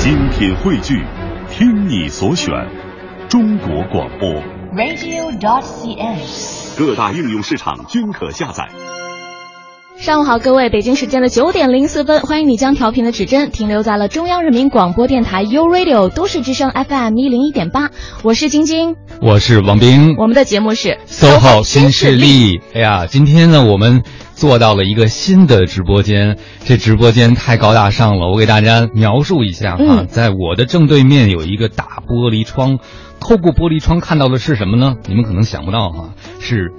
精品汇聚，听你所选，中国广播。radio.dot.cn，。各大应用市场均可下载。上午好，各位，北京时间的九点零四分，欢迎你将调频的指针停留在了中央人民广播电台 u Radio 都市之声 FM 一零一点八，我是晶晶，我是王斌，我们的节目是 SOHO 新势力。哎呀，今天呢，我们做到了一个新的直播间，这直播间太高大上了，我给大家描述一下哈，嗯在我的正对面有一个大玻璃窗，透过玻璃窗看到的是什么呢？你们可能想不到哈，是。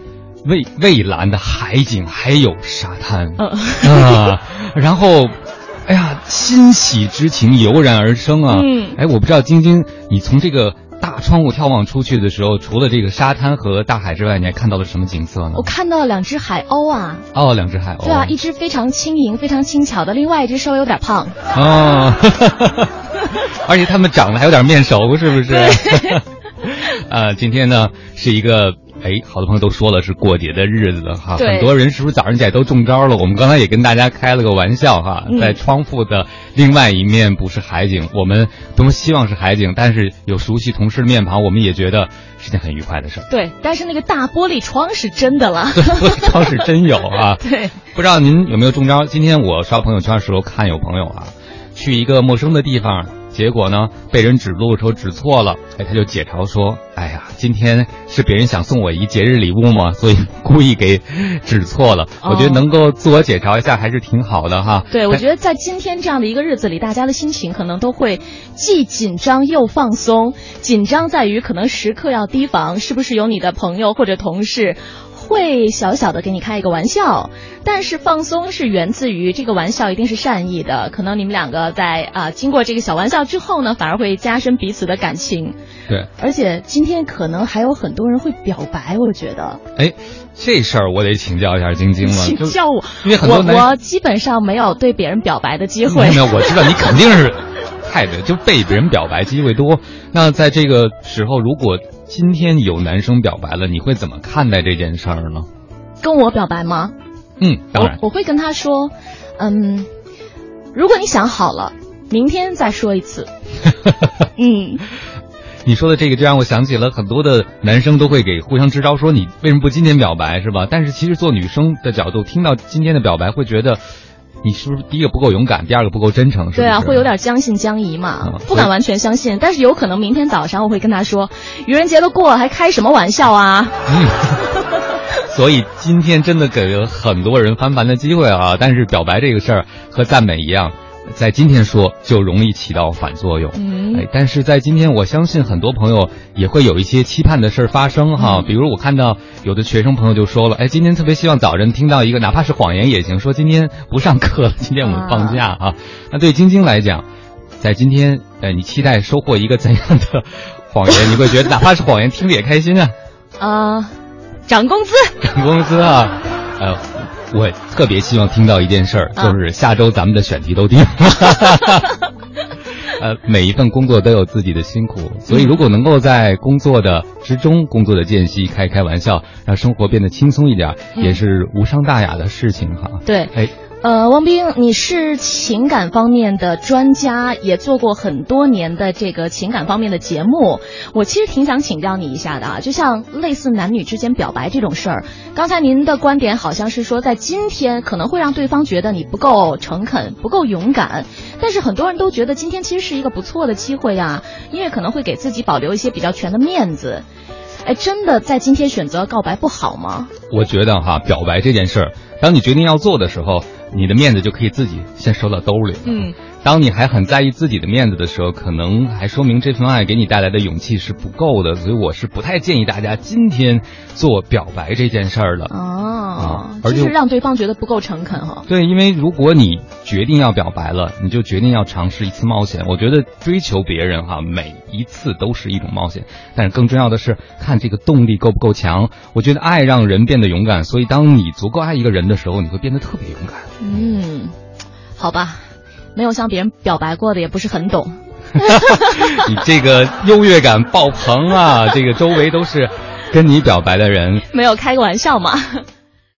蔚蔚蓝的海景，还有沙滩，嗯啊，然后，哎呀，欣喜之情油然而生啊！嗯哎，我不知道晶晶，你从这个大窗户眺望出去的时候，除了这个沙滩和大海之外，你还看到了什么景色呢我？看到了两只海鸥啊，哦，两只海鸥。对啊，一只非常轻盈、非常轻巧的，另外一只稍微有点胖。哦，而且它们长得还有点面熟，是不是？呃，今天呢是一个。哎，好多朋友都说了是过节的日子了哈，很多人是不是早上起来都中招了？我们刚才也跟大家开了个玩笑哈，嗯在窗户的另外一面不是海景，我们都希望是海景，但是有熟悉同事的面庞，我们也觉得是件很愉快的事儿。对，但是那个大玻璃窗是真的了。对，玻璃窗是真有啊。对，不知道您有没有中招？今天我刷朋友圈的时候看有朋友啊，去一个陌生的地方，结果呢被人指路的时候指错了，哎，他就解嘲说：“哎呀，今天是别人想送我一节日礼物嘛？所以故意给指错了。哦我觉得能够自我解嘲一下还是挺好的哈。对，我觉得得在今天这样的一个日子里，大家的心情可能都会既紧张又放松。紧张在于可能时刻要提防，是不是有你的朋友或者同事会小小的给你开一个玩笑，但是放松是源自于这个玩笑一定是善意的，可能你们两个在啊、经过这个小玩笑之后呢，反而会加深彼此的感情。对，而且今天可能还有很多人会表白，我觉得。哎，这事儿我得请教一下晶晶了，请教我，因为很多我我基本上没有对别人表白的机会。没有，我知道你肯定是太对，就被别人表白机会多。那在这个时候，如果今天有男生表白了，你会怎么看待这件事儿呢？跟我表白吗？嗯，当然我，我会跟他说，嗯，如果你想好了，明天再说一次。嗯，你说的这个就让我想起了很多的男生都会给互相支招，说你为什么不今天表白，是吧？但是其实做女生的角度，听到今天的表白，会觉得你是不是第一个不够勇敢，第二个不够真诚，是不是？对啊，会有点将信将疑嘛嗯，不敢完全相信，但是有可能明天早上我会跟他说，愚人节都过了，还开什么玩笑啊？嗯，所以今天真的给了很多人翻盘的机会啊！但是表白这个事儿和赞美一样，在今天说就容易起到反作用。嗯哎，但是在今天，我相信很多朋友也会有一些期盼的事儿发生哈。嗯比如我看到有的学生朋友就说了，哎，今天特别希望早晨听到一个哪怕是谎言也行，说今天不上课了，今天我们放假啊。那对晶晶来讲，在今天，呃，你期待收获一个怎样的谎言？你会觉得哪怕是谎言，听着也开心啊。啊、涨工资。涨工资啊，呃，我特别希望听到一件事儿，啊就是下周咱们的选题都定。呃，每一份工作都有自己的辛苦，所以如果能够在工作的之中、工作的间隙开开玩笑，让生活变得轻松一点，嗯也是无伤大雅的事情哈。对，哎，呃，汪冰，你是情感方面的专家，也做过很多年的这个情感方面的节目。我其实挺想请教你一下的啊，就像类似男女之间表白这种事儿，刚才您的观点好像是说，在今天可能会让对方觉得你不够诚恳、不够勇敢，但是很多人都觉得今天其实是一个不错的机会呀、因为可能会给自己保留一些比较全的面子。哎，真的在今天选择告白不好吗？我觉得哈，表白这件事儿，当你决定要做的时候，你的面子就可以自己先收到兜里。嗯，当你还很在意自己的面子的时候，可能还说明这份爱给你带来的勇气是不够的，所以我是不太建议大家今天做表白这件事儿的。哦，而且就是让对方觉得不够诚恳哈。对，因为如果你决定要表白了，你就决定要尝试一次冒险。我觉得追求别人哈，每一次都是一种冒险，但是更重要的是看这个动力够不够强。我觉得爱让人变得勇敢，所以当你足够爱一个人的时候，你会变得特别勇敢。嗯，好吧，没有向别人表白过的也不是很懂。你这个优越感爆棚啊！这个周围都是跟你表白的人，没有开个玩笑嘛。